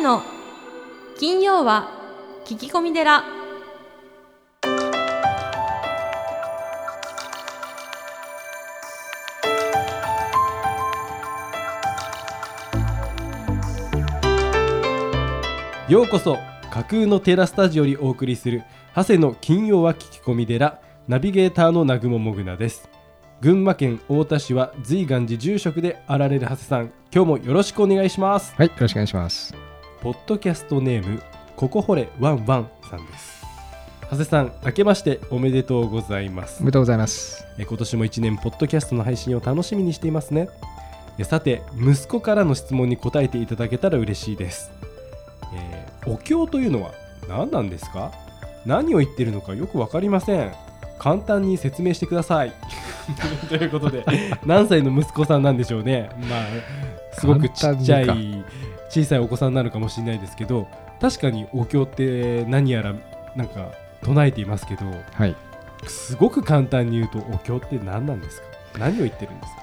谷の金曜は聞き込み寺。ようこそ架空のテラスタジオにお送りする長谷の金曜は聞き込み寺。ナビゲーターの南雲もぐなです。群馬県太田市は随願寺住職であられる長谷さん。今日もよろしくお願いします。はい、よろしくお願いします。ポッドキャストネームここほれワンワンさんです。長谷さん明けましておめでとうございます。おめでとうございます。え今年も1年ポッドキャストの配信を楽しみにしていますね。えさて息子からの質問に答えていただけたら嬉しいです、えーお経というのは何なんですか？何を言ってるのかよく分かりません。簡単に説明してください。ということで何歳の息子さんなんでしょうね。まあすごくちっちゃい小さいお子さんなのかもしれないですけど確かにお経って何やらなんか唱えていますけどはい。すごく簡単に言うとお経って何なんですか？何を言ってるんですか、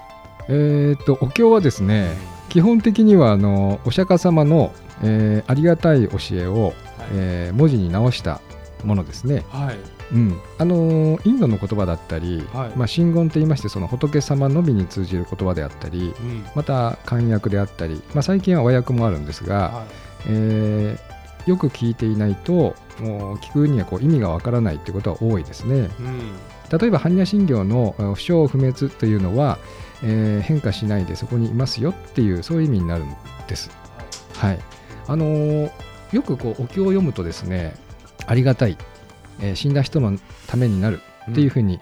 えーっと、お経はですね、基本的にはあのお釈迦様の、えーありがたい教えを、はい。えー文字に直したものですね。はい。うん、あのインドの言葉だったり、はい。まあ、真言と言いましてその仏様のみに通じる言葉であったりうん。また漢訳であったり、まあ、最近は和訳もあるんですが、はえーよく聞いていないともう聞くにはこう意味がわからないってことは多いですね。いうん。例えば般若心経のえー不生不滅というのは、えー変化しないでそこにいますよっていうそういう意味になるんです。はい。あのーよくこうお経を読むとですねありがたい、えー死んだ人のためになるっていうふうに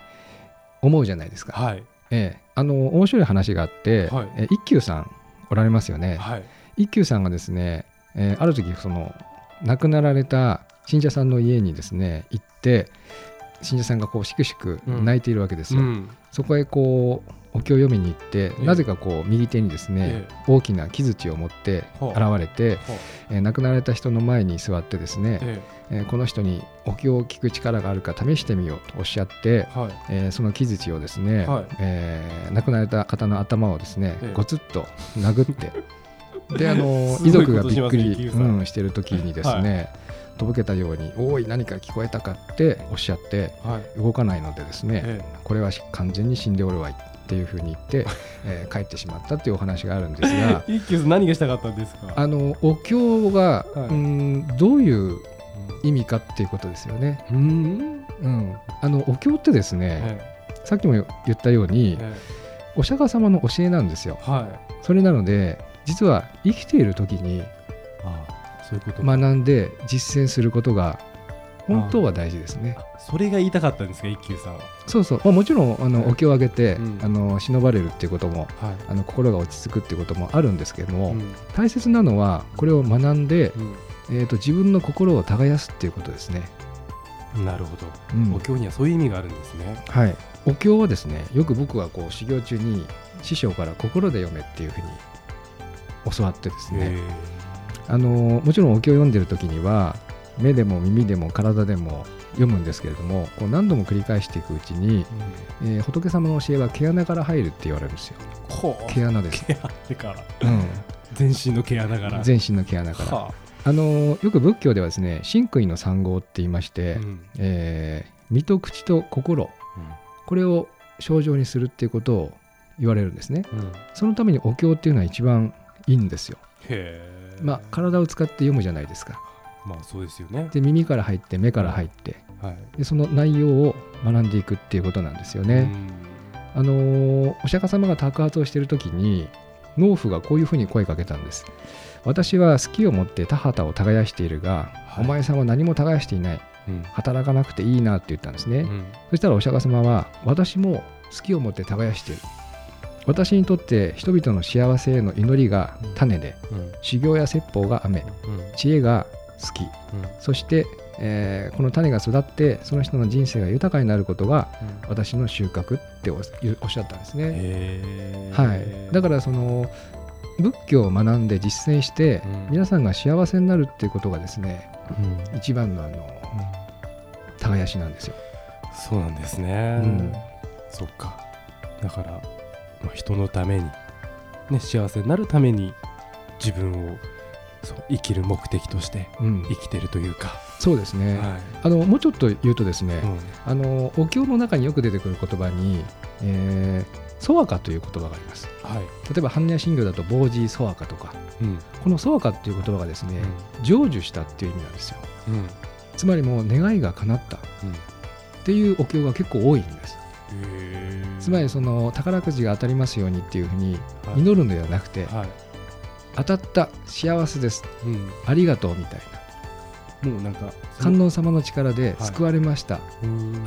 思うじゃないですか。はいえーあのー面白い話があって、はいえー一休さんおられますよね。はい一休さんがですね、えーある時その亡くなられた信者さんの家にですね行って信者さんがこうしくしく泣いているわけですよ。うんそこへこうお経を読みに行って、ええ。なぜかこう右手にですね、え大きな木槌を持って現れて、えー亡くなられた人の前に座ってですね、ええ。ーこの人にお経を聞く力があるか試してみようとおっしゃって、えその木槌をですね、はい。えー亡くなられた方の頭をですね、ええ。ゴツッと殴って であの遺族がびっくり、うんしてる時にですね、とぼけたように「おい何か聞こえたか?」っておっしゃってはい。動かないのでですね、えこれは完全に死んでおるわいっていうふうに言って、えー帰ってしまったっていうお話があるんですがえ一休さん何がしたかったんですか？あのお経が、はい。うーんどういう意味かっていうことですよね。うん。うん、あのお経ってですね、えさっきも言ったようにええ。お釈迦様の教えなんですよ。えはい。それなので実は生きている時にああそういうことか。学んで実践することが本当は大事ですね。それが言いたかったんですか一休さんは。そうそう、まあ、もちろんあの、はい。お経をあげて、うん。あの忍ばれるっていうこともはい。あの心が落ち着くっていうこともあるんですけれども、うん。大切なのはこれを学んで、うん。えー、と自分の心を耕すっていうことですね。なるほど。うん。お経にはそういう意味があるんですね。はい、お経はですねよく僕はこう修行中に師匠から心で読めっていうふうに教わってですね、えあのもちろんお経を読んでる時には目でも耳でも体でも読むんですけれどもこう何度も繰り返していくうちに、ええー仏様の教えは毛穴から入るって言われるんですよ。毛穴です、毛穴から。うん、全身の毛穴から。全身の毛穴から。はあ。のよく仏教ではですね真悔の三号って言いまして、あうん。えー身と口と心。これを症状にするっていうことを言われるんですね。うん。そのためにお経っていうのは一番いいんですよ。まあ体を使って読むじゃないですかまあそうですよね。で耳から入って目から入ってはい。でその内容を学んでいくっていうことなんですよね、あのーお釈迦様が托発をしている時に農夫がこういうふうに声かけたんです。私は好きを持って田畑を耕しているが、はい。お前さんは何も耕していない。うん。働かなくていいなって言ったんですね、うん。そしたらお釈迦様は私も好きを持って耕している。私にとって人々の幸せへの祈りが種でうん。修行や説法が雨。うん。知恵が好き。うん。そして、えーこの種が育ってその人の人生が豊かになることが私の収穫っておおっしゃったんですね。はい、だからその仏教を学んで実践して、うん。皆さんが幸せになるっていうことがですねうん。一番のあの耕しなんですよ。そうなんですね、うん。そっか。だから、まあ、人のために、ね、幸せになるために自分をそう生きる目的としてうん、生きてるというか、そうですね、はあのもうちょっと言うとですね、いうん。あのお経の中によく出てくる言葉に、えー、ソワカという言葉があります。はい。例えば般若心経だとボージーソワカとか。うん。このソワカっていう言葉がですね、成就したっていう意味なんですよ。うん。うんつまりもう願いが叶った。っていうお経が結構多いんです。つまりその宝くじが当たりますようにっていうふうにはい。祈るのではなくて、はい当たった幸せです。うん。ありがとうみたいな。もうなんか観音様の力ではい。救われました、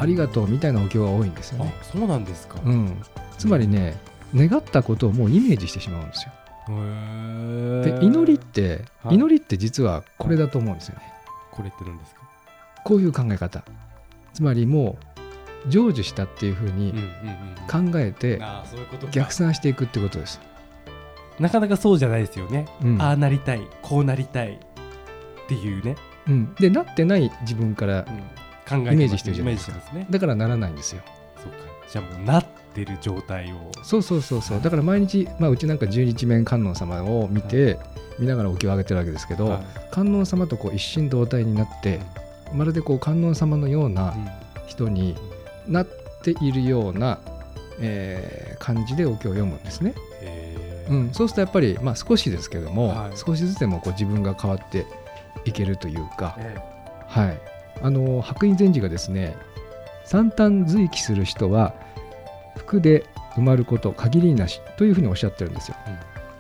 ありがとうみたいなお経が多いんですよね。あ、そうなんですか、うん、つまりね願ったことをもうイメージしてしまうんですよ。で祈りって、はい。祈りって実はこれだと思うんですよね。これって何ですか？こういう考え方。つまりもう成就したっていうふうにうんうんうん考えて逆算していくってことです、なかなかそうじゃないですよね、うん。ああなりたいこうなりたいっていうね、うん、でなってない自分から考えてますイメージしてるじゃないですか。ね。だからならないんですよ。そうか。じゃあもうなってる状態を。そうそうそうそう。だから毎日、まあ、うちなんか十日面観音様を見て、見ながらお経をあげてるわけですけど、はい。観音様とこう一心同体になってまるでこう観音様のようなうん。人になっているような、えー感じでお経を読むんですね、うん、そうするとやっぱり、まあ、少しですけども、はい。少しずつでもこう自分が変わっていけるというか、えはい、あの白隠禅師がですね三端随記する人は服で埋まること限りなしというふうにおっしゃってるんですよ、うん。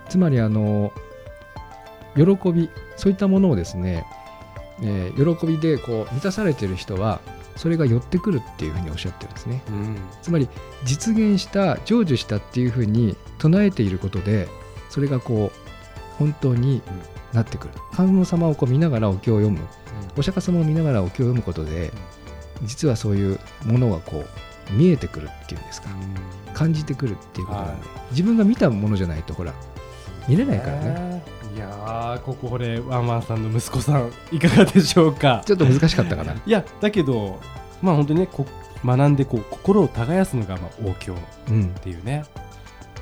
つまりあの喜びそういったものをですね、えー喜びでこう満たされている人はそれが寄ってくるっていうふうにおっしゃってるんですね。うん。つまり実現した成就したっていうふうに唱えていることでそれがこう本当になってくる。観音様をこう見ながらお経を読む。お釈迦様を見ながらお経を読むことで実はそういうものがこう見えてくるっていうんですか。感じてくるっていうことなんで、自分が見たものじゃないとほら見れないからね。ねいやーこここれワンワンさんの息子さんいかがでしょうか？ちょっと難しかったかな。いやだけどまあ本当にねこ学んでこう心を耕すのがまあ王教っうん。ていうね。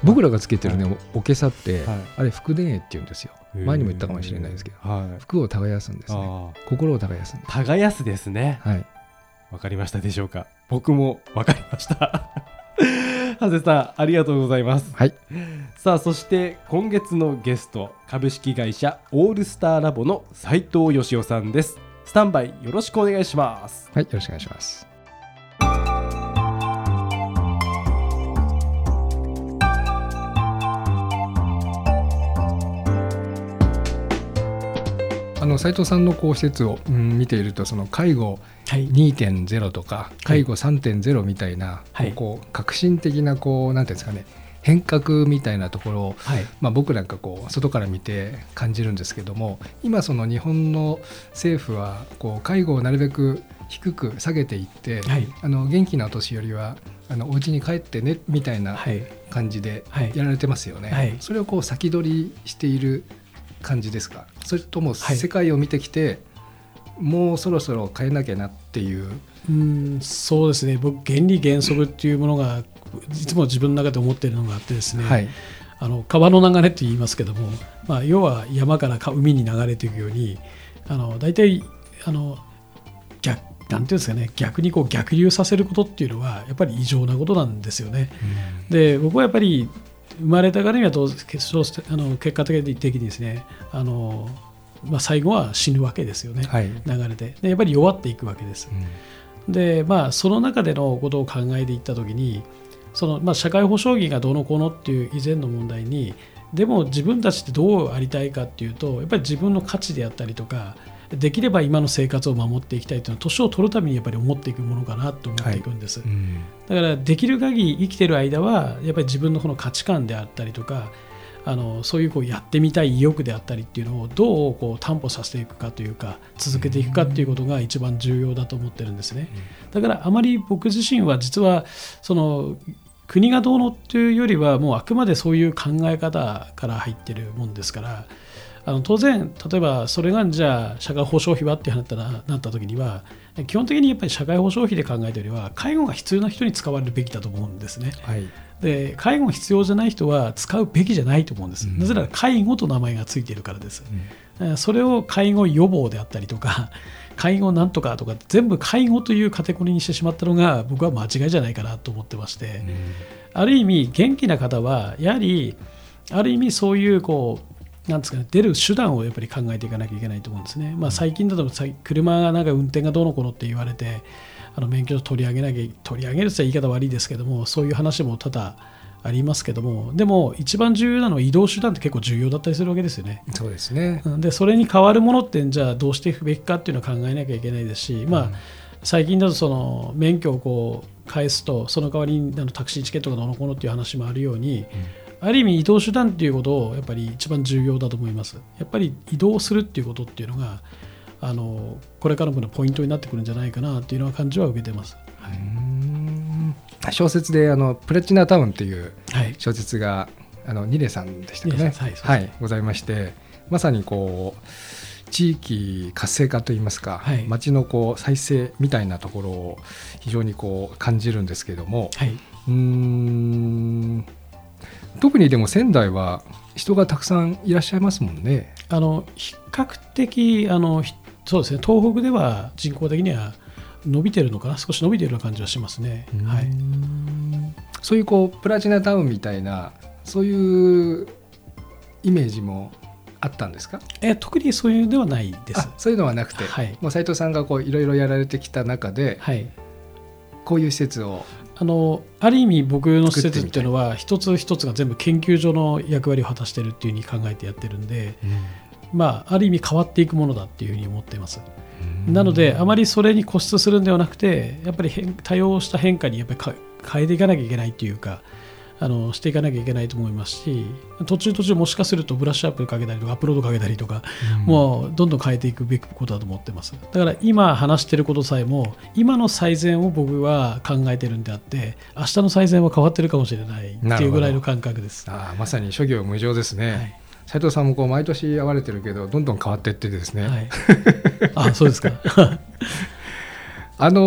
僕らがつけてるね、おおけさって、はい。あれ福田絵って言うんですよ。前にも言ったかもしれないですけど。はい。服を耕すんですね。心を耕すんです。耕すですね。はい。わかりましたでしょうか？僕もわかりましたハゼさんありがとうございます。はい。さあそして今月のゲスト株式会社オールスターラボの斉藤義雄さんです。スタンバイよろしくお願いします。はいよろしくお願いします。あの斉藤さんのこう施設を、うん見ているとその介護はい、2.0とか介護3.0みたいな、はい。こう革新的なこうなんていうんですかね変革みたいなところを、はい、まあ、僕なんかこう外から見て感じるんですけども今その日本の政府はこう介護をなるべく低く下げていって、はい、あの元気なお年寄りはあのお家に帰ってねみたいなはい、感じではい。やられてますよね、はい。それをこう先取りしている感じですか？それともはい。世界を見てきて、もうそろそろ変えなきゃなっていううん、そうですね。僕原理原則っていうものがいつも自分の中で思っているのがあってですね。はいあの川の流れと言いますけども、まあ要は山からか海に流れていくように、あの大体あの逆なんていうんですかね、逆にこう逆流させることっていうのはやっぱり異常なことなんですよね。で僕はやっぱり生まれたからにはどう結晶してあの結果的にですねあの、まあ、最後は死ぬわけですよね、はい、流れで。でやっぱり弱っていくわけです。でまあその中でのことを考えていった時にその、まあ、社会保障議がどうのこうのっていう以前の問題にでも自分たちってどうありたいかっていうとやっぱり自分の価値であったりとかできれば今の生活を守っていきたいというのは年を取るためにやっぱり思っていくものかなと思っていくんです、うん。だからできる限り生きてる間はやっぱり自分のこの価値観であったりとかあのそういうこうやってみたい意欲であったりっていうのをどうこう担保させていくかというか続けていくかっていうことが一番重要だと思ってるんですね。だからあまり僕自身は実はその国がどうのっていうよりはもうあくまでそういう考え方から入ってるもんですからあの当然、例えばそれがじゃあ社会保障費はってなったらなった時には基本的にやっぱり社会保障費で考えたよりは介護が必要な人に使われるべきだと思うんですね。はい。で介護が必要じゃない人は使うべきじゃないと思うんです、うん。なぜなら介護と名前がついているからです、えーそれを介護予防であったりとか 介護なんとかとか全部介護というカテゴリーにしてしまったのが僕は間違いじゃないかなと思ってまして、ある意味元気な方はやはりある意味そういうこうなんですかね、出る手段をやっぱり考えていかなきゃいけないと思うんですね。まあ、最近だと車がなんか運転がどうのこうのって言われてあの免許証取り上げなきゃ取り上げるって言い方悪いですけどもそういう話も多々ありますけどもでも一番重要なのは移動手段って結構重要だったりするわけですよね。そうですね。うんでそれに代わるものってじゃあどうしていくべきかっていうのを考えなきゃいけないですし、まあ、最近だとその免許をこう返すとその代わりにあのタクシーチケットがどうのこうのっていう話もあるように、ある意味移動手段っていうことをやっぱり一番重要だと思います。やっぱり移動するっていうことっていうのがあのこれからのポイントになってくるんじゃないかなっていうのは感じは受けてます。はうい。ん小説であのプラチナタウンっていうはい。小説があのニレさんでしたかね。はいはい、ございましてまさにこう地域活性化といいますか、はい。町のこう再生みたいなところを非常にこう感じるんですけれどもはい、うーん特にでも仙台は人がたくさんいらっしゃいますもんね。あの比較的あのひそうですね東北では人口的には伸びてるのかな？少し伸びてるような感じはしますね。はうい。んそういうこうプラチナタウンみたいなそういうイメージもあったんですか？え特にそういうのではないです。あ。そういうのはなくて、はい。もう斉藤さんがこういろいろやられてきた中ではい、こういう施設をあのある意味僕の施設っていうのは一つ一つが全部研究所の役割を果たしてるっていうふうに考えてやってるんで、まあ、ある意味変わっていくものだっていうふうに思っています。なのであまりそれに固執するんではなくてやっぱり変多様した変化にやっぱりか変えていかなきゃいけないっていうかあのしていかなきゃいけないと思いますし途中途中もしかするとブラッシュアップかけたりとかアップロードかけたりとか、もうどんどん変えていくべきことだと思ってます。だから今話してることさえも今の最善を僕は考えてるんであって明日の最善は変わってるかもしれないっていうぐらいの感覚です。ああまさに諸行無常ですね、はい。斉藤さんもこう毎年会われてるけどどんどん変わっていってですね、はい、あそうですかあの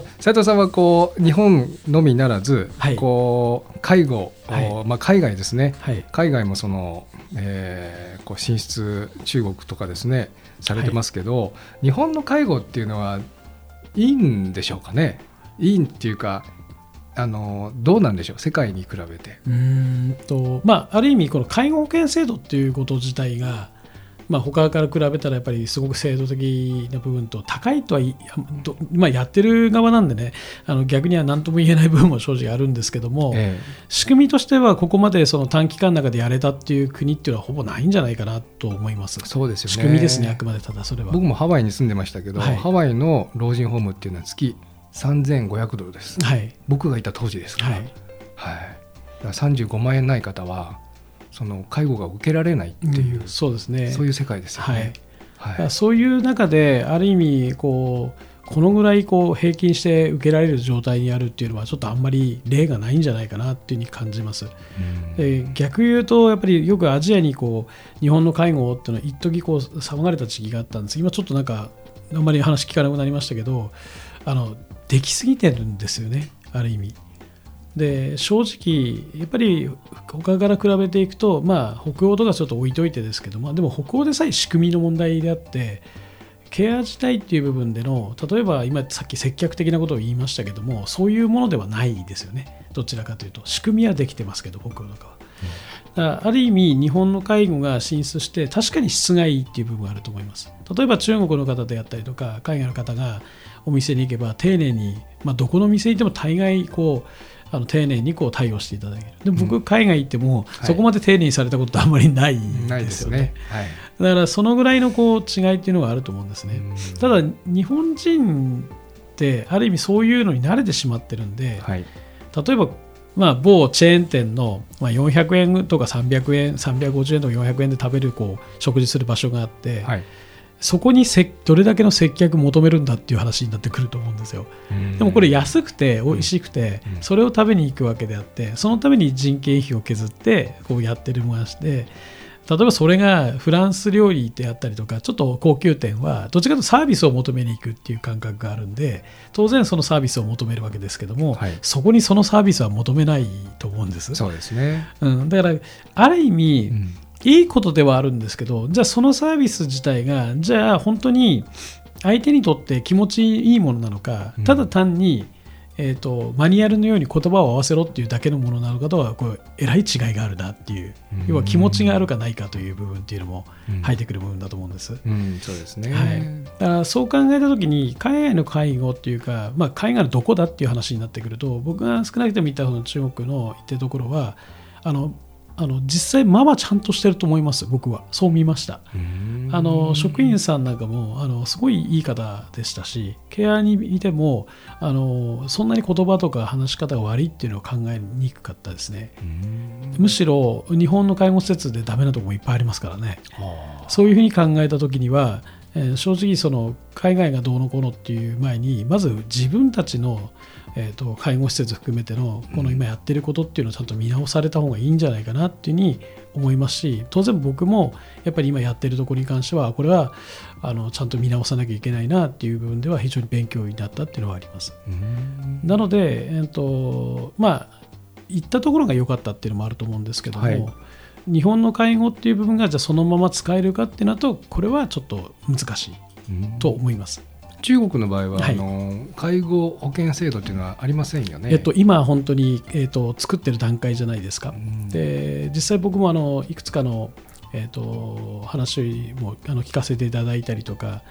ー斉藤さんはこう日本のみならず、はい。こう介護、はい。まあ、海外ですね。はい。海外もその、えーこう進出中国とかですねされてますけど、日本の介護っていうのはいいんでしょうかね？いいっていうかあのどうなんでしょう？世界に比べて。うーんとまあ、ある意味この介護保険制度っていうこと自体が、まあ、他から比べたらやっぱりすごく制度的な部分と高いとはまあ、やってる側なんでねあの逆には何とも言えない部分も正直あるんですけども、え仕組みとしてはここまでその短期間の中でやれたっていう国っていうのはほぼないんじゃないかなと思います。え。そうですよね。仕組みですねあくまでただそれは。僕もハワイに住んでましたけど、はい。ハワイの老人ホームっていうのは月3500ドルです。はい。僕がいた当時ですから,、はい。はい、だから35万円ない方はその介護が受けられないっていう、うんそうですねそういう世界ですよはいね。はいだからそういう中である意味こうこのぐらいこう平均して受けられる状態にあるっていうのはちょっとあんまり例がないんじゃないかなっていうふうに感じます。うんで逆言うとやっぱりよくアジアにこう日本の介護っていうのは一時こう騒がれた時期があったんです今ちょっとなんかあんまり話聞かなくなりましたけどあのできすぎてるんですよねある意味。で正直やっぱり他から比べていくとまあ北欧とかちょっと置いといてですけど、まあ、でも北欧でさえ仕組みの問題であってケア自体っていう部分での例えば今さっき接客的なことを言いましたけどもそういうものではないですよね。どちらかというと。仕組みはできてますけど北欧とかは。ある意味日本の介護が進出して確かに質がいいっていう部分があると思います。例えば中国の方であったりとか海外の方がお店に行けば丁寧に、まあ、どこの店にいても大概こうあの丁寧にこう対応していただける。でも僕、うん。海外行っても、い。そこまで丁寧にされたことってあんまりないでですよね。すね。はい。だからそのぐらいのこう違いっていうのがあると思うんですね、ただ日本人ってある意味そういうのに慣れてしまってるんで、はい。例えば、まあ、某チェーン店の、まあ、400円とか300円350円とか400円で食べるこう食事する場所があって、はいそこにせどれだけの接客求めるんだっていう話になってくると思うんですよ。でもこれ安くて美味しくてうん。それを食べに行くわけであってそのために人件費を削ってこうやってるもので例えばそれがフランス料理であったりとかちょっと高級店はどっちかというとサービスを求めに行くっていう感覚があるんで当然そのサービスを求めるわけですけども、はい。そこにそのサービスは求めないと思うんです。そうですね。うん、だからある意味、うんいいことではあるんですけどじゃあそのサービス自体がじゃあ本当に相手にとって気持ちいいものなのか、うんただ単に、えー、とマニュアルのように言葉を合わせろっていうだけのものなのかとはこうえらい違いがあるなっていう、うん要は気持ちがあるかないかという部分っていうのもうん入ってくる部分だと思うんです。うん、そうですね。はいだからそう考えた時に海外の介護っていうか、まあ、海外のどこだっていう話になってくると僕が少なくとも見たその中国の言ってるところはあのあの実際まあまあちゃんとしてると思います僕は。そう見ました。うん。あの職員さんなんかもあのすごいいい方でしたしケアにいてもあのそんなに言葉とか話し方が悪いっていうのを考えにくかったですね。うん。むしろ日本の介護施設でダメなところもいっぱいありますからね。はあ。そういうふうに考えた時には、えー正直その海外がどうのこうのっていう前にまず自分たちの、えー、と介護施設含めてのこの今やってることっていうのをちゃんと見直された方がいいんじゃないかなっていうふうに思いますし当然僕もやっぱり今やってるところに関してはこれはあのちゃんと見直さなきゃいけないなっていう部分では非常に勉強になったっていうのはあります。うんなので、えーとまあ、行ったところが良かったっていうのもあると思うんですけども、はい日本の介護っていう部分がじゃあそのまま使えるかっていうのだとこれはちょっと難しいうんと思います。中国の場合は、はいあの介護保険制度っていうのはありませんよね。えっと、今本当に、えっと、作ってる段階じゃないですかう。んで実際僕もあのいくつかの、えっと、話もあの聞かせていただいたりとか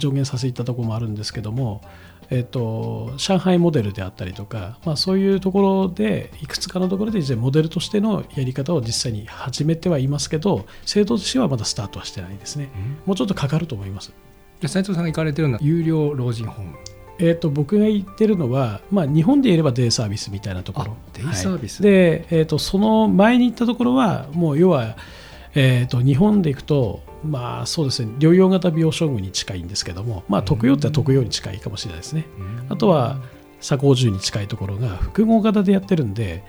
助言させていただいたところもあるんですけども、えっと、上海モデルであったりとか、まあ、そういうところでいくつかのところでモデルとしてのやり方を実際に始めてはいますけど制度としてはまだスタートはしてないですね。うんもうちょっとかかると思います。で斉藤さんが行かれてるのは有料老人ホーム。えー、と僕が言ってるのは、まあ、日本で言えばデイサービスみたいなところあデイサービスはいで、えー、とその前に行ったところはもう要は、えー、と日本で行くとまあそうですね。療養型病床群に近いんですけども、まあ、特養っては特養に近いかもしれないですね。あとは鎖高獣に近いところが複合型でやってるんで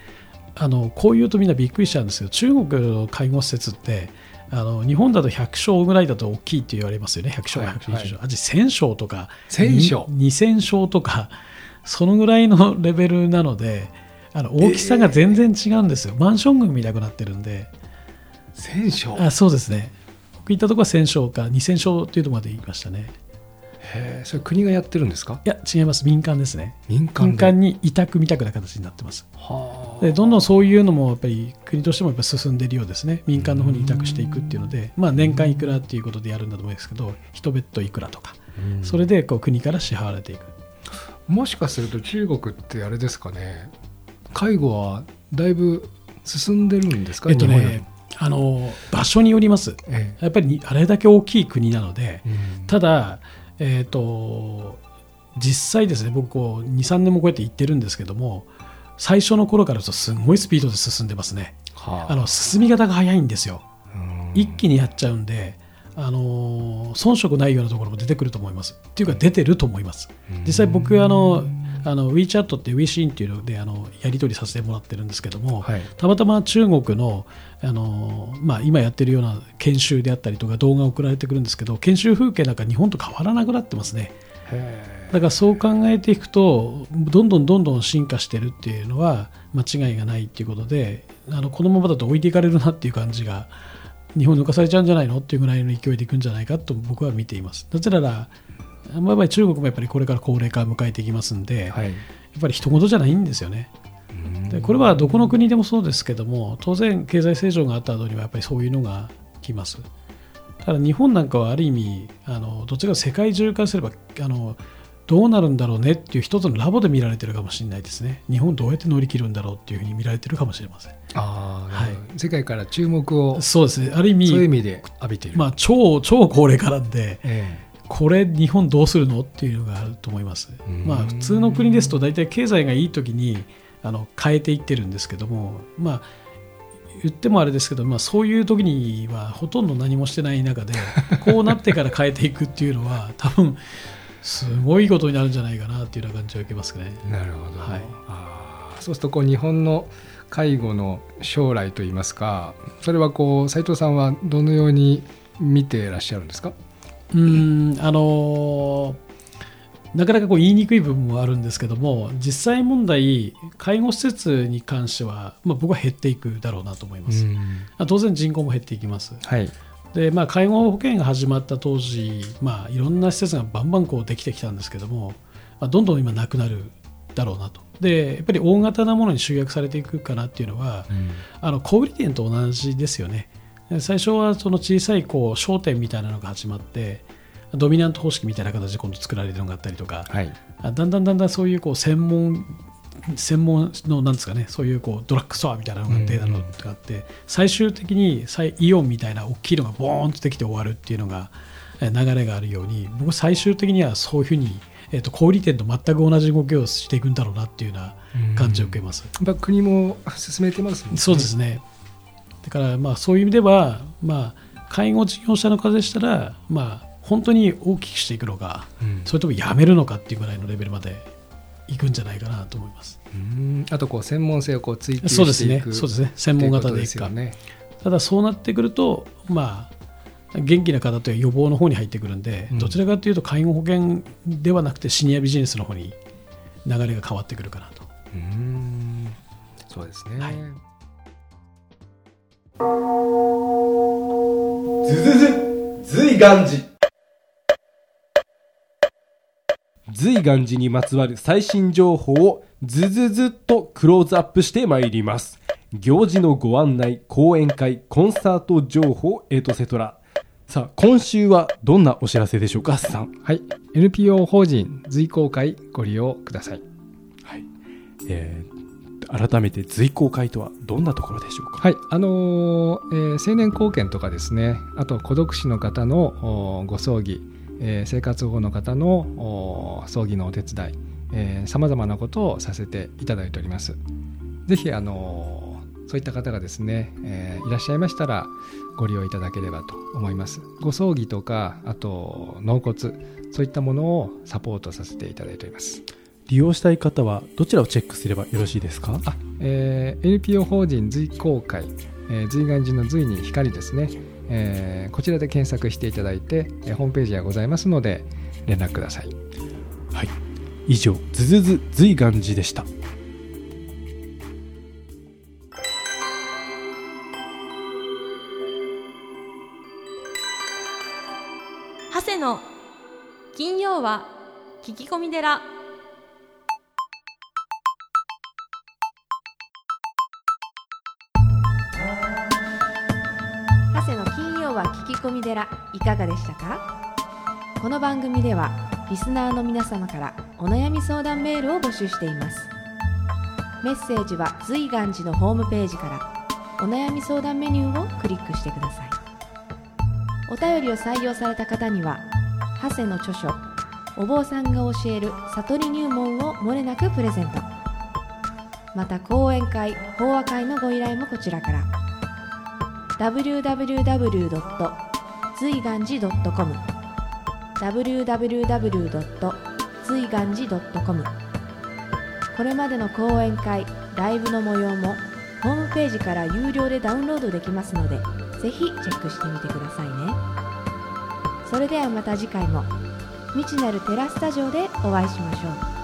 あのこういうとみんなびっくりしちゃうんですけど中国の介護施設ってあの日本だと100床ぐらいだと大きいって言われますよね。100床はい120床、あっち1000床とか1000床に2000床とかそのぐらいのレベルなのであの大きさが全然違うんですよ、マンション群見たくなってるんで。戦床あそうですね。僕行ったところは1000床か2000床っていうところまで行きましたね。へえそれ国がやってるんですか？いや違います。民間ですね。民間で？民間に委託みたくな形になってます。はあ。でどんどんそういうのもやっぱり国としてもやっぱ進んでいるようですね。民間の方に委託していくっていうので、まあ、年間いくらっていうことでやるんだと思うんですけど一ベッドいくらとかうん。それでこう国から支払われていく。もしかすると中国ってあれですかね。介護はだいぶ進んでるんですか？えっとねあの場所によります。えやっぱりにあれだけ大きい国なのでえうん。ただえっ、と実際ですね僕こう23年もこうやって行ってるんですけども最初の頃からとすごいスピードで進んでますね。はあ。の進み方が早いんですよ。うん。一気にやっちゃうんで、あのー遜色ないようなところも出てくると思います。っていうか出てると思います。実際僕あのあの WeChat って WeChat っていうのであのやり取りさせてもらってるんですけども、はい。たまたま中国の、あのーまあ、今やってるような研修であったりとか動画送られてくるんですけど研修風景なんか日本と変わらなくなってますね。へだからそう考えていくとどんどんどんどん進化してるっていうのは間違いがないっていうことであのこのままだと置いていかれるなっていう感じが日本抜かされちゃうんじゃないのっていうぐらいの勢いでいくんじゃないかと僕は見ています。なぜならまあ中国もやっぱりこれから高齢化を迎えていきますんで、やっえはいぱり人事じゃないんですよね。でこれはどこの国でもそうですけども当然経済成長があった後にはやっぱりそういうのが来ます。ただ日本なんかはある意味あのどちらか世界中からすればあのどうなるんだろうねっていう一つのラボで見られてるかもしれないですね。日本どうやって乗り切るんだろうっていうふうに見られてるかもしれません。ああ、はい。世界から注目をそうですね。ある意そういう意味味で浴びている、まあ超超高齢化なんでえこれ日本どうするのっていうのがあると思います。うん。まあ普通の国ですと大体経済がいい時にあの変えていってるんですけどもまあ言ってもあれですけど、まあ、そういう時にはほとんど何もしてない中で こうなってから変えていくっていうのは多分すごいことになるんじゃないかなっていうような感じは受けますね。えなるほど、はい。あそうするとこう日本の介護の将来といいますかそれはこう斉藤さんはどのように見ていらっしゃるんですか？うんあのなかなかこう言いにくい部分もあるんですけども実際問題介護施設に関しては、まあ、僕は減っていくだろうなと思います、当然人口も減っていきます、はい。でまあ、介護保険が始まった当時、まあ、いろんな施設がバンバンこうできてきたんですけども、まあ、どんどん今なくなるだろうなと。でやっぱり大型なものに集約されていくかなっていうのは、うん。あの小売店と同じですよね。で最初はその小さいこう商店みたいなのが始まってドミナント方式みたいな形で今度作られるのがあったりとかはいあだんだんだんだんそういうこう専門専門のなんですかねそういうこうドラッグストアみたいなのが出たのがあって、最終的に最イオンみたいな大きいのがボーンとできて終わるっていうのがえ流れがあるように僕最終的にはそういうふうに、えっと小売店と全く同じ動きをしていくんだろうなっていうような感じを受けます。やっぱ国も進めてますねそうですね。だからまあそういう意味では、まあ、介護事業者の方でしたら、まあ、本当に大きくしていくのか、うんそれともやめるのかっていうぐらいのレベルまでいくんじゃないかなと思います。うんあとこう専門性をこう追求そうですねしていく。そうですね。専門型でいくか。ねただそうなってくると、まあ、元気な方という予防の方に入ってくるんで、うんどちらかというと介護保険ではなくてシニアビジネスの方に流れが変わってくるかなと。うんそうですね。はいズズズ随願寺随願寺にまつわる最新情報をズズズっとクローズアップしてまいります。行事のご案内講演会コンサート情報エトセトラさあ今週はどんなお知らせでしょうかさん。はい。NPO 法人随行会ご利用ください。はい、えー改めて随行会とはどんなところでしょうか？はい。あのーえー青年貢献とかですね、あと孤独死の方のおご葬儀、えー生活保護の方のお葬儀のお手伝い、さまざまなことをさせていただいております。ぜひ、あのーそういった方がですね、えーいらっしゃいましたらご利用いただければと思います。ご葬儀とか、あと納骨、そういったものをサポートさせていただいております。利用したい方はどちらをチェックすればよろしいですか？あ、えー NPO 法人随行会、えー、随願寺の随に光ですね、えーこちらで検索していただいて、えーホームページがございますので連絡ください。はい。以上ズズズ随願寺でした。長谷の金曜は聞き込み寺き込み寺いかがでしたか？この番組ではリスナーの皆様からお悩み相談メールを募集しています。メッセージは随願寺のホームページからお悩み相談メニューをクリックしてください。お便りを採用された方には長谷の著書お坊さんが教える悟り入門をもれなくプレゼント。また講演会法話会のご依頼もこちらから。www. 随願寺 .com www. 随願寺 .com これまでの講演会ライブの模様もホームページから有料でダウンロードできますのでぜひチェックしてみてくださいね。それではまた次回も未知なるテラスタジオでお会いしましょう。